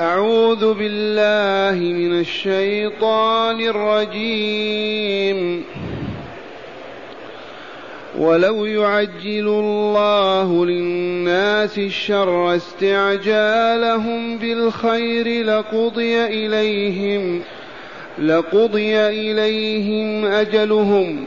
أعوذ بالله من الشيطان الرجيم. ولو يعجل الله للناس الشر استعجالهم بالخير لقضي إليهم لقضي إليهم أجلهم.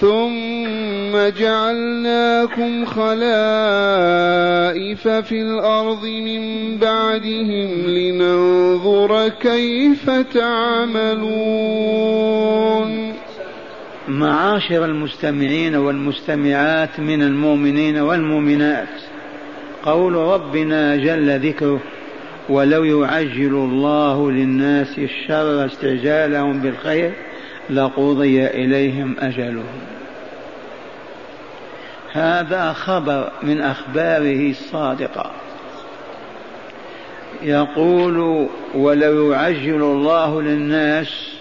ثم جعلناكم خلائف في الأرض من بعدهم لننظر كيف تعملون. معاشر المستمعين والمستمعات من المؤمنين والمؤمنات قول ربنا جل ذكره ولو يعجل الله للناس الشر استعجالهم بالخير لقضي إليهم أجلهم. هذا خبر من أخباره الصادقة. يقول ولو يعجل الله للناس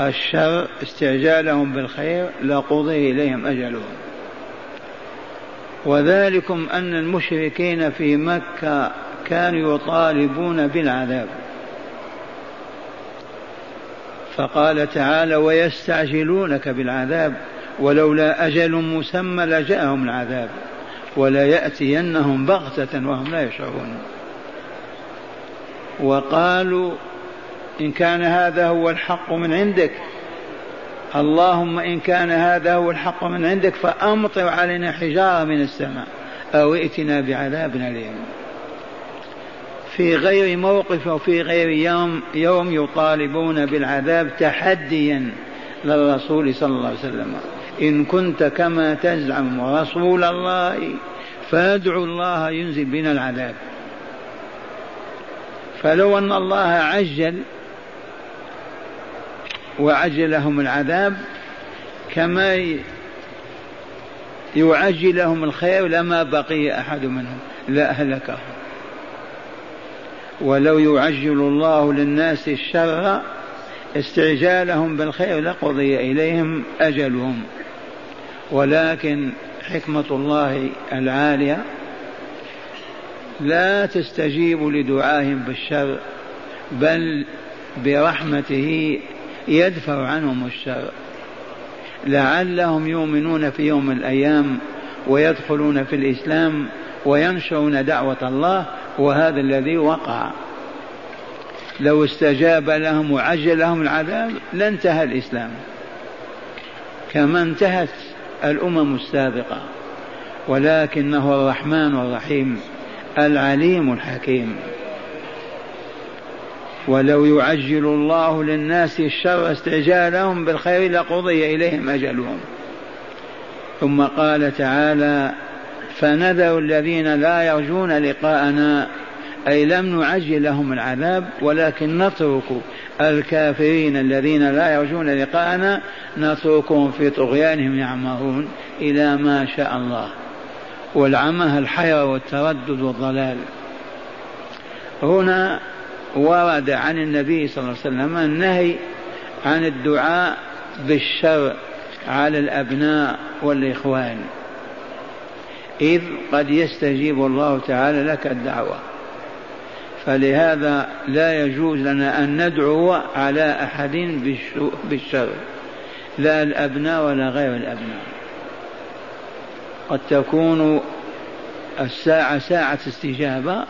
الشر استعجالهم بالخير لقضي إليهم أجلهم. وذلكم أن المشركين في مكة كانوا يطالبون بالعذاب. فقال تعالى ويستعجلونك بالعذاب ولولا أجل مسمى لجاءهم العذاب ولا يأتينهم بغتة وهم لا يشعرون. وقالوا إن كان هذا هو الحق من عندك اللهم إن كان هذا هو الحق من عندك فأمطر علينا حجارة من السماء أو ائتنا بعذاب أليم. في غير موقف وفي غير يوم يوم يطالبون بالعذاب تحديا للرسول صلى الله عليه وسلم. إن كنت كما تزعم رسول الله فادعوا الله ينزل بنا العذاب. فلو أن الله عجل وعجل لهم العذاب كما يعجل لهم الخير لما بقي أحد منهم لا أهلكهم ولو يعجل الله للناس الشر استعجالهم بالخير لقضي إليهم أجلهم. ولكن حكمة الله العالية لا تستجيب لدعائهم بالشر بل برحمته يدفع عنهم الشر. لعلهم يؤمنون في يوم من الأيام ويدخلون في الإسلام وينشرون دعوة الله وهذا الذي وقع. لو استجاب لهم وعجل لهم العذاب لانتهى الإسلام. كما انتهت الأمم السابقة. ولكنه الرحمن الرحيم العليم الحكيم. ولو يعجل الله للناس الشر استعجالهم بالخير لقضي إليهم أجلهم. ثم قال تعالى فنذر الذين لا يرجون لقاءنا أي لم نعجل لهم العذاب ولكن نترك الكافرين الذين لا يرجون لقاءنا نتركهم في طغيانهم يعمهون إلى ما شاء الله. والعمى الحيرة والتردد والضلال. هنا ورد عن النبي صلى الله عليه وسلم النهي عن الدعاء بالشر على الأبناء والإخوان. إذ قد يستجيب الله تعالى لك الدعوة. فلهذا لا يجوز لنا أن ندعو على أحد بالشر. لا الأبناء ولا غير الأبناء. قد تكون الساعة ساعة استجابة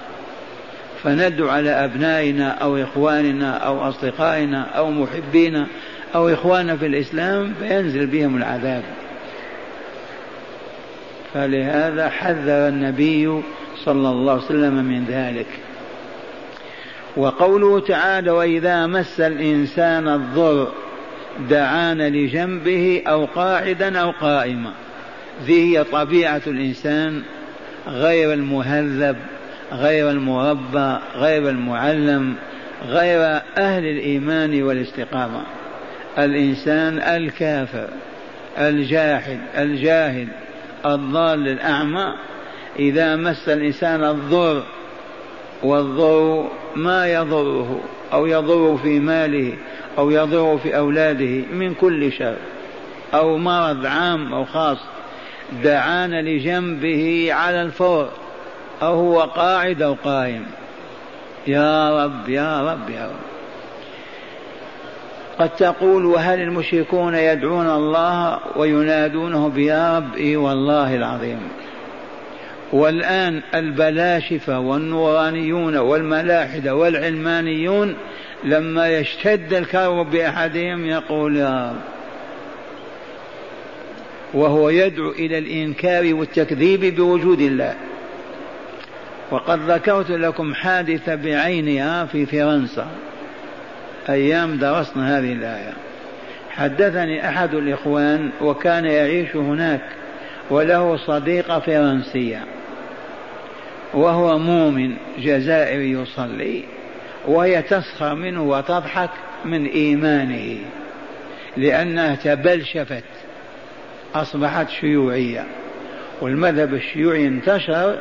فندعو على أبنائنا أو إخواننا أو أصدقائنا أو محبينا أو إخواننا في الإسلام فينزل بهم العذاب. فلهذا حذر النبي صلى الله عليه وسلم من ذلك. وقوله تعالى وإذا مس الإنسان الضر دعانا لجنبه أو قاعدا أو قائما. ذي هي طبيعة الإنسان غير المهذب غير المربى غير المعلم غير أهل الإيمان والاستقامة. الإنسان الكافر الجاحد الجاهل الضال الأعمى إذا مس الإنسان الضر والضر ما يضره أو يضر في ماله أو يضر في أولاده من كل شر أو مرض عام أو خاص دعانا لجنبه على الفور أو هو قاعد أو قائم. يا رب يا رب يا رب. قد تقول وهل المشركون يدعون الله وينادونه بيا رب إي والله العظيم. والآن البلاشفة والنورانيون والملاحدة والعلمانيون لما يشتد الكرب بأحدهم يقول يا رب. وهو يدعو إلى الإنكار والتكذيب بوجود الله. وقد ذكرت لكم حادثة بعينها في فرنسا. أيام درسنا هذه الآية. حدثني أحد الإخوان وكان يعيش هناك وله صديقة فرنسية. وهو مؤمن جزائري يصلي وهي تسخر منه وتضحك من إيمانه لأنها تبلشفت أصبحت شيوعية. والمذهب الشيوعي انتشر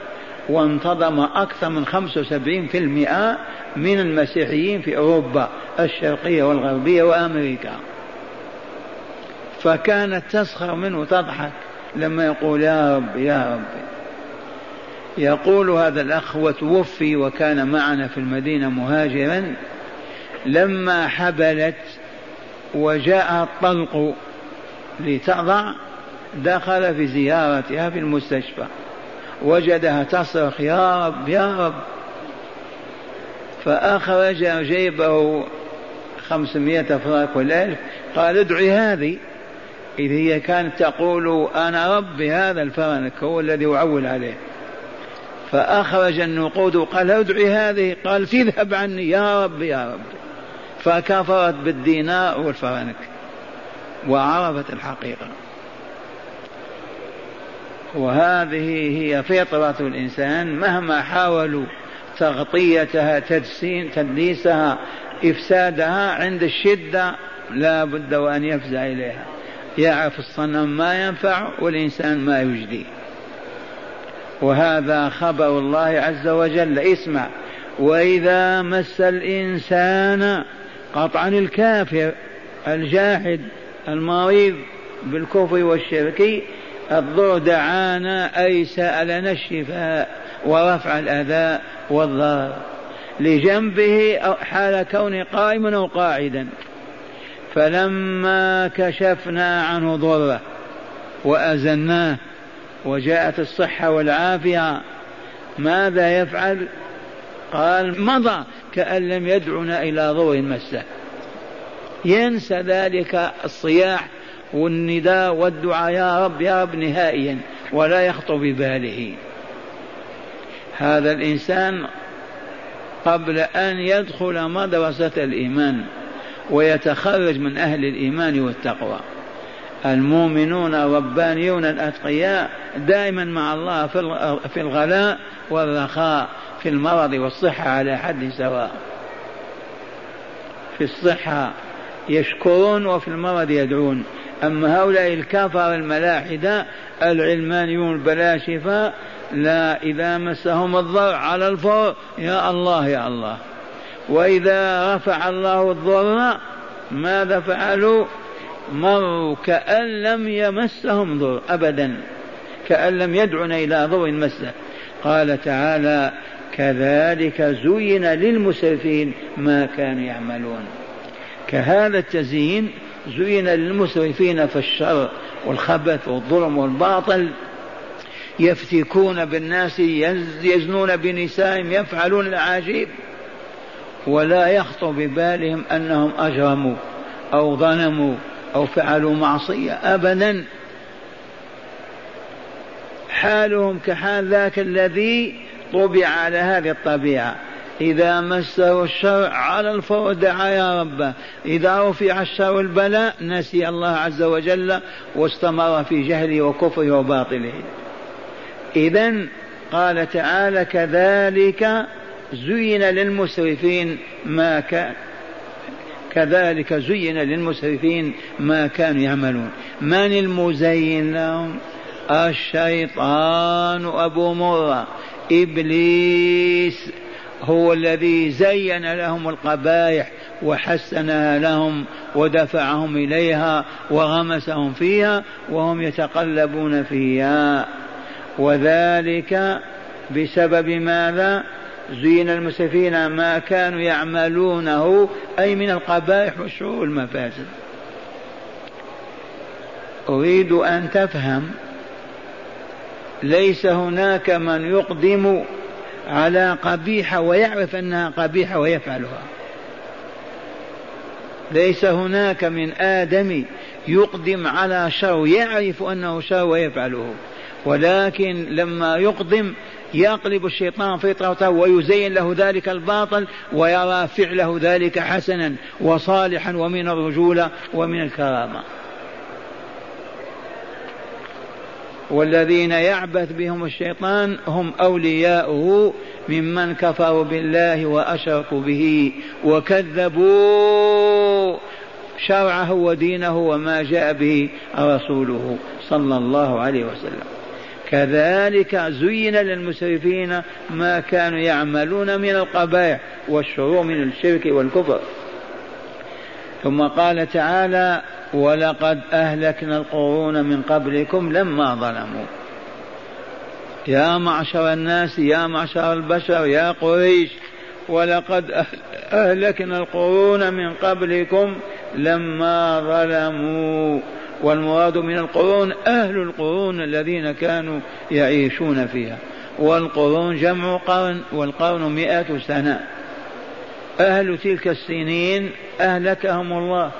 وانتظم أكثر من 75% من المسيحيين في أوروبا الشرقية والغربية وأمريكا. فكانت تسخر منه تضحك لما يقول يا رب يا رب. يقول هذا الأخ وتوفي وكان معنا في المدينة مهاجرا. لما حبلت وجاء الطلق لتضع دخل في زيارتها في المستشفى. وجدها تصرخ يا رب يا رب. فأخرج جيبه خمسمائة فراك والألف. قال ادعي هذه. إذ هي كانت تقول أنا ربي هذا الفرنك هو الذي أعول عليه. فأخرج النقود وقال ادعي هذه. قال تذهب عني يا رب يا رب. فكفرت بالدينار والفرنك. وعرفت الحقيقة. وهذه هي فطرة الإنسان مهما حاولوا تغطيتها تدسين تدليسها إفسادها عند الشدة لا بد وأن يفزع إليها. يعرف الصنم ما ينفع والإنسان ما يجدي. وهذا خبر الله عز وجل. اسمع وإذا مس الإنسان قطعا الكافر الجاحد المريض بالكفر والشرك الضر دعانا أي سألنا الشفاء ورفع الأذى والضرر لجنبه حال كونه قائما أو قاعدا. فلما كشفنا عنه ضره وأزلناه وجاءت الصحة والعافية ماذا يفعل؟ قال مضى كأن لم يدعنا إلى ضوء مسه. ينسى ذلك الصياح والنداء والدعاء يا رب يا رب نهائيا ولا يخطر بباله. هذا الإنسان قبل أن يدخل مدرسة الإيمان ويتخرج من أهل الإيمان والتقوى. المؤمنون الربانيون الأتقياء دائما مع الله في الغلاء والرخاء في المرض والصحة على حد سواء. في الصحة يشكرون وفي المرض يدعون. أما هؤلاء الكفر الملاحدة العلمانيون البلاشفة لا إذا مسهم الضر على الفور يا الله يا الله. وإذا رفع الله الضر ماذا فعلوا؟ مروا كأن لم يمسهم ضر أبدا. كأن لم يدعنا إلى ضر مسه. قال تعالى كذلك زين للمسرفين ما كانوا يعملون. كهذا التزيين زين للمسرفين في الشر والخبث والظلم والباطل يفتكون بالناس يزنون بنسائهم يفعلون العجيب ولا يخطر ببالهم أنهم أجرموا أو ظلموا أو فعلوا معصية ابدا. حالهم كحال ذاك الذي طبع على هذه الطبيعة. إذا مسه الشر على الفور دعا يا ربه إذا رفع الشر والبلاء نسي الله عز وجل واستمر في جهله وكفره وباطله. إذا قال تعالى كذلك زين للمسرفين ما كان كذلك زين للمسرفين ما كانوا يعملون. من المزين؟ لهم الشيطان أبو مرة. إبليس. هو الذي زين لهم القبائح وحسنها لهم ودفعهم إليها وغمسهم فيها وهم يتقلبون فيها. وذلك بسبب ماذا؟ زين المسرفين ما كانوا يعملونه أي من القبائح والشرور والمفاسد أريد أن تفهم ليس هناك من يقدم على قبيحة ويعرف أنها قبيحة ويفعلها. ليس هناك من آدم يقدم على شر يعرف أنه شر ويفعله. ولكن لما يقدم يقلب الشيطان فطرته ويزين له ذلك الباطل ويرى فعله ذلك حسنا وصالحا ومن الرجولة ومن الكرامة. والذين يعبث بهم الشيطان هم أولياؤه ممن كفروا بالله وأشركوا به وكذبوا شرعه ودينه وما جاء به رسوله صلى الله عليه وسلم. كذلك زين للمسرفين ما كانوا يعملون من القبائح والشرور من الشرك والكفر. ثم قال تعالى ولقد أهلكنا القرون من قبلكم لما ظلموا. يا معشر الناس يا معشر البشر يا قريش ولقد أهلكنا القرون من قبلكم لما ظلموا. والمراد من القرون أهل القرون الذين كانوا يعيشون فيها. والقرون جمع قرن والقرن مئة سنة. أهل تلك السنين أهلكهم الله.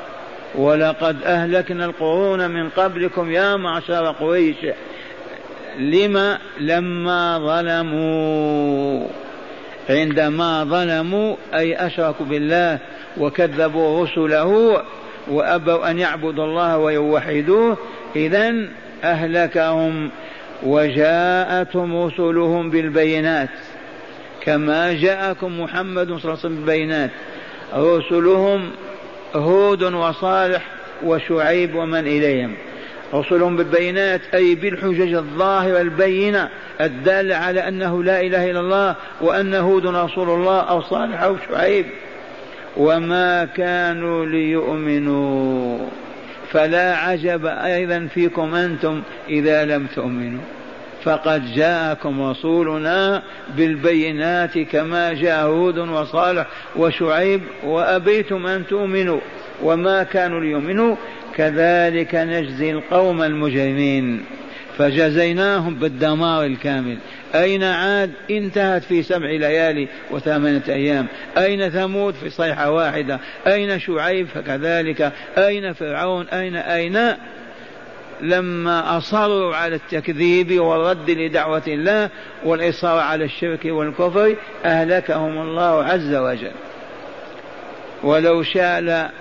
ولقد أهلكنا القرون من قبلكم يا معشر قريش. لما لما ظلموا؟ عندما ظلموا أي أشركوا بالله وكذبوا رسله وأبوا أن يعبدوا الله ويوحدوه إذا أهلكهم وجاءتهم رسلهم بالبينات. كما جاءكم محمد صلى الله عليه وسلم بالبينات. رسلهم هود وصالح وشعيب ومن إليهم. رسلهم بالبينات أي بالحجج الظاهرة البينة الدالة على أنه لا إله إلا الله وأن هود رسول الله أو صالح أو شعيب. وما كانوا ليؤمنوا. فلا عجب أيضا فيكم أنتم إذا لم تؤمنوا. فقد جاءكم رسولنا بالبينات كما جاء هود وصالح وشعيب وأبيتم أن تؤمنوا وما كانوا ليؤمنوا. كذلك نجزي القوم المجرمين. فجزيناهم بالدمار الكامل. أين عاد؟ انتهت في سبع ليالي وثمانية أيام. أين ثمود؟ في صيحة واحدة. أين شعيب؟ فكذلك. أين فرعون؟ أين أين؟ لما أصروا على التكذيب والرد لدعوة الله والإصرار على الشرك والكفر أهلكهم الله عز وجل. ولو شاء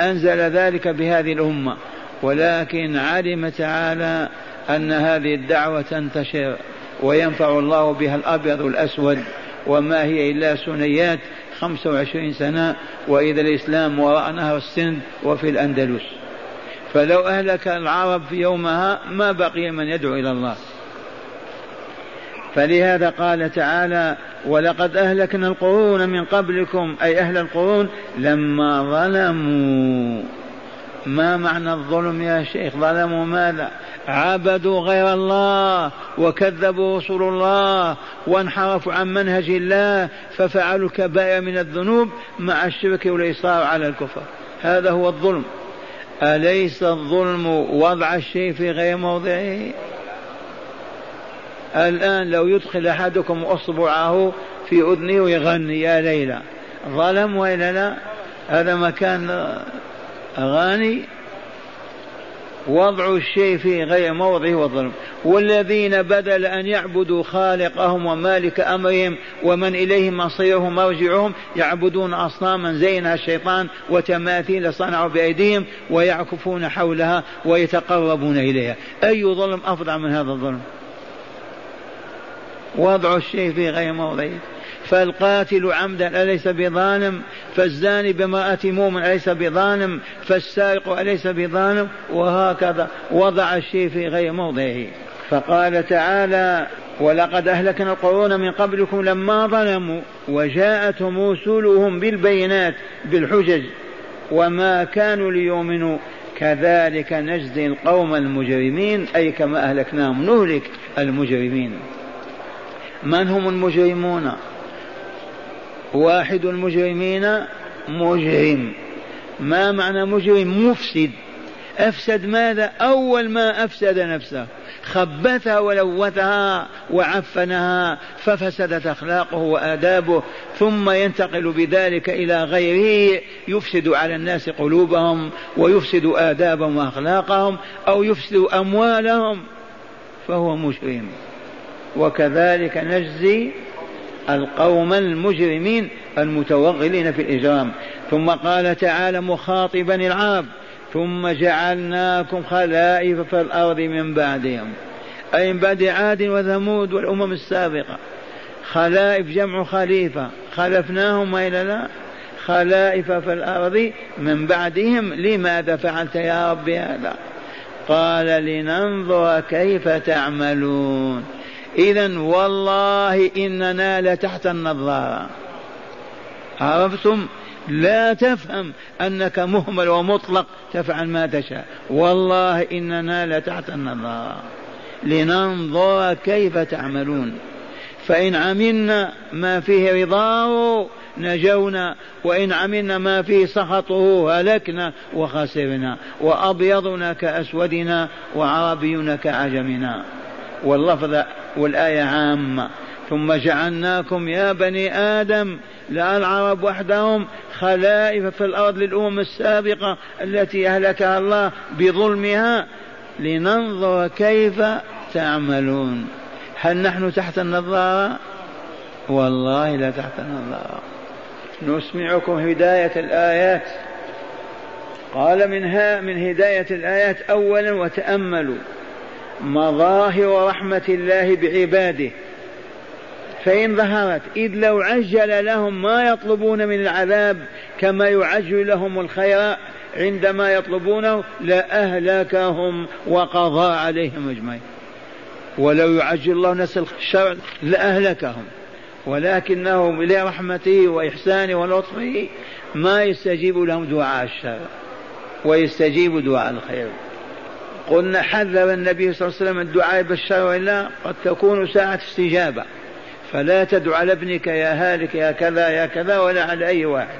أنزل ذلك بهذه الأمة ولكن علم تعالى أن هذه الدعوة تنتشر وينفع الله بها الأبيض والأسود وما هي إلا سنيات خمسة وعشرين سنة وإذا الإسلام وراء نهر السند وفي الأندلس. فلو أهلك العرب في يومها ما بقي من يدعو إلى الله. فلهذا قال تعالى ولقد أهلكنا القرون من قبلكم. أي أهل القرون لما ظلموا. ما معنى الظلم يا شيخ؟ ظلموا ماذا؟ عبدوا غير الله وكذبوا رسول الله وانحرفوا عن منهج الله ففعلوا كبائر من الذنوب مع الشرك والإصرار على الكفر. هذا هو الظلم. أليس الظلم وضع الشيء في غير موضعه؟ الآن لو يدخل أحدكم أصبعه في أذنه ويغني يا ليلى ظلم وإلا لا؟ هذا مكان أغاني وضع الشيء في غير موضعه والظلم. والذين بدل أن يعبدوا خالقهم ومالك أمرهم ومن إليه مصيرهم مرجعهم يعبدون أصناما زينها الشيطان وتماثيل صنعوا بأيديهم ويعكفون حولها ويتقربون إليها. أي ظلم أفظع من هذا الظلم؟ وضع الشيء في غير موضعه. فالقاتل عمدا أليس بظالم؟ فالزاني بامرأة مؤمن أليس بظالم فالسارق أليس بظالم وهكذا وضع الشيء في غير موضعه. فقال تعالى ولقد أهلكنا القرون من قبلكم لما ظلموا وجاءتهم رسلهم بالبينات بالحجج وما كانوا ليؤمنوا. كذلك نجزي القوم المجرمين أي كما أهلكناهم نهلك المجرمين. من هم المجرمون؟ واحد المجرمين مجرم. ما معنى مجرم؟ مفسد. أفسد ماذا؟ أول ما أفسد نفسه. خبثها ولوثها وعفنها ففسدت أخلاقه وآدابه ثم ينتقل بذلك إلى غيره. يفسد على الناس قلوبهم ويفسد آدابهم وأخلاقهم أو يفسد أموالهم. فهو مجرم. وكذلك نجزي القوم المجرمين المتوغلين في الإجرام. ثم قال تعالى مخاطبا العرب ثم جعلناكم خلائف في الأرض من بعدهم. أي من بعد عاد وثمود والأمم السابقة. خلائف جمع خليفة. خلفناهم وإلا لا؟ خلائف في الأرض من بعدهم. لماذا فعلت يا رب هذا؟ قال لننظر كيف تعملون. إذا والله إننا لتحت النظارة. عرفتم؟ لا تفهم أنك مهمل ومطلق تفعل ما تشاء. والله إننا لتحت النظارة. لننظر كيف تعملون. فإن عملنا ما فيه رضاه نجونا. وإن عملنا ما فيه سخطه هلكنا وخسرنا. وأبيضنا كأسودنا وعربينا كعجمنا واللفظ والآية عامة. ثم جعلناكم يا بني آدم لا العرب وحدهم خلائف في الأرض للأمم السابقة التي أهلكها الله بظلمها لننظر كيف تعملون. هل نحن تحت النظارة؟ والله لا تحت النظارة. نسمعكم هداية الآيات. قال منها من هداية الآيات أولا وتأملوا. مظاهر رحمة الله بعباده. فإن ظهرت إذ لو عجل لهم ما يطلبون من العذاب كما يعجل لهم الخير عندما يطلبونه لأهلكهم وقضى عليهم أجمعين. ولو يعجل الله ناس الشر لأهلكهم. ولكنه لرحمته وإحسانه ولطفه ما يستجيب لهم دعاء الشر ويستجيب دعاء الخير. قلنا حذر النبي صلى الله عليه وسلم الدعاء بالشر والا قد تكون ساعة استجابة. فلا تدع على ابنك يا هالك يا كذا يا كذا ولا على أي واحد.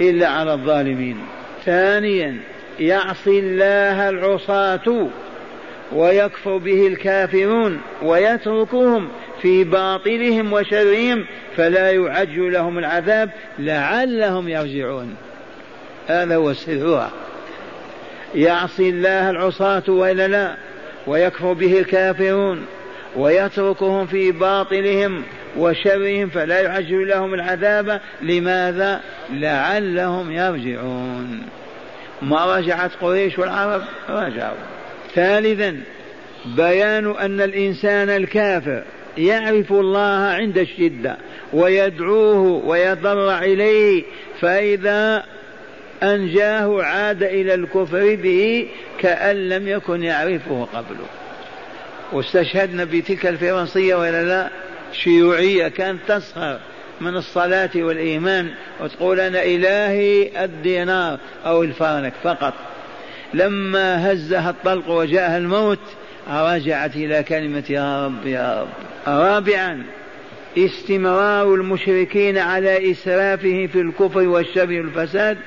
إلا على الظالمين. ثانيا يعصي الله العصاة ويكفر به الكافرون ويتركهم في باطلهم وشرهم فلا يعجل لهم العذاب لعلهم يرجعون. هذا هو سرها. يعصي الله العصاة وإلا لا ويكفر به الكافرون ويتركهم في باطلهم وشرهم فلا يعجل لهم العذاب. لماذا؟ لعلهم يرجعون. ما رجعت قريش والعرب؟ رجعوا. ثالثا بيان أن الإنسان الكافر يعرف الله عند الشدة ويدعوه ويضرع إليه فإذا أنجاه عاد إلى الكفر به كأن لم يكن يعرفه قبله. واستشهدنا بتلك الفرنسية ولا لا؟ شيوعية كانت تسخر من الصلاة والإيمان وتقول أنا إلهي الدينار أو الفرنك فقط. لما هزها الطلق وجاءها الموت رجعت إلى كلمة يا رب يا رب. رابعا استمرار المشركين على إسرافه في الكفر والشر والفساد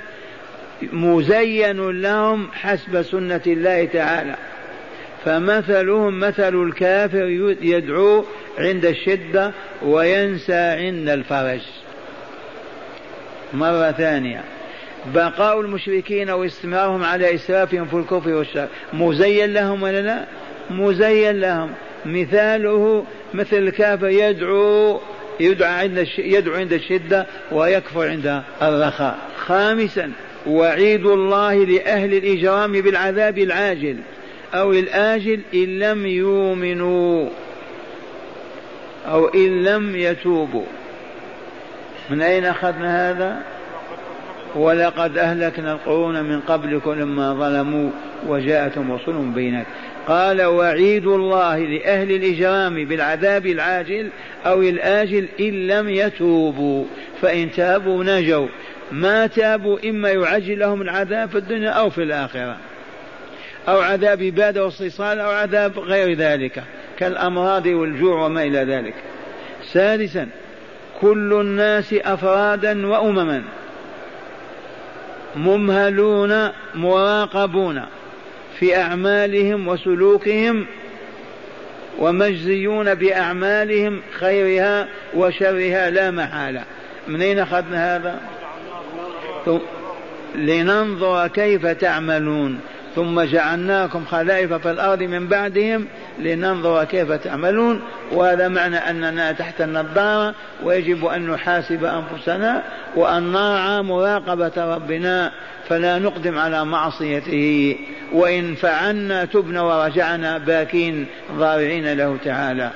مزين لهم حسب سنة الله تعالى. فمثلهم مثل الكافر يدعو عند الشدة وينسى عند الفرج. مرة ثانية. بقاء المشركين واستمرارهم على إسرافهم في الكفر والشر مزين لهم ولا لا؟ مزين لهم. مثاله مثل الكافر يدعو يدعو عند يدعو عند الشدة ويكفر عند الرخاء. خامسا. وعيد الله لأهل الإجرام بالعذاب العاجل أو الآجل إن لم يؤمنوا أو إن لم يتوبوا. من أين أخذنا هذا؟ ولقد أهلكنا القرون من قبلكم لما ظلموا وجاءتهم رسل بينات. قال وعيد الله لأهل الإجرام بالعذاب العاجل أو الآجل إن لم يتوبوا. فإن تابوا نجوا. ما تابوا إما يعجل لهم العذاب في الدنيا أو في الآخرة. أو عذاب إبادة واستيصال أو عذاب غير ذلك. كالأمراض والجوع وما إلى ذلك. سادسا كل الناس أفرادا وأمما. ممهلون مراقبون في أعمالهم وسلوكهم ومجزيون بأعمالهم خيرها وشرها لا محالة. من أين أخذنا هذا؟ لننظر كيف تعملون. ثم جعلناكم خلائف في الأرض من بعدهم لننظر كيف تعملون. وهذا معنى أننا تحت النظارة ويجب أن نحاسب أنفسنا وأن نرعى مراقبة ربنا. فلا نقدم على معصيته. وإن فعلنا تبنا ورجعنا باكين ضارعين له تعالى.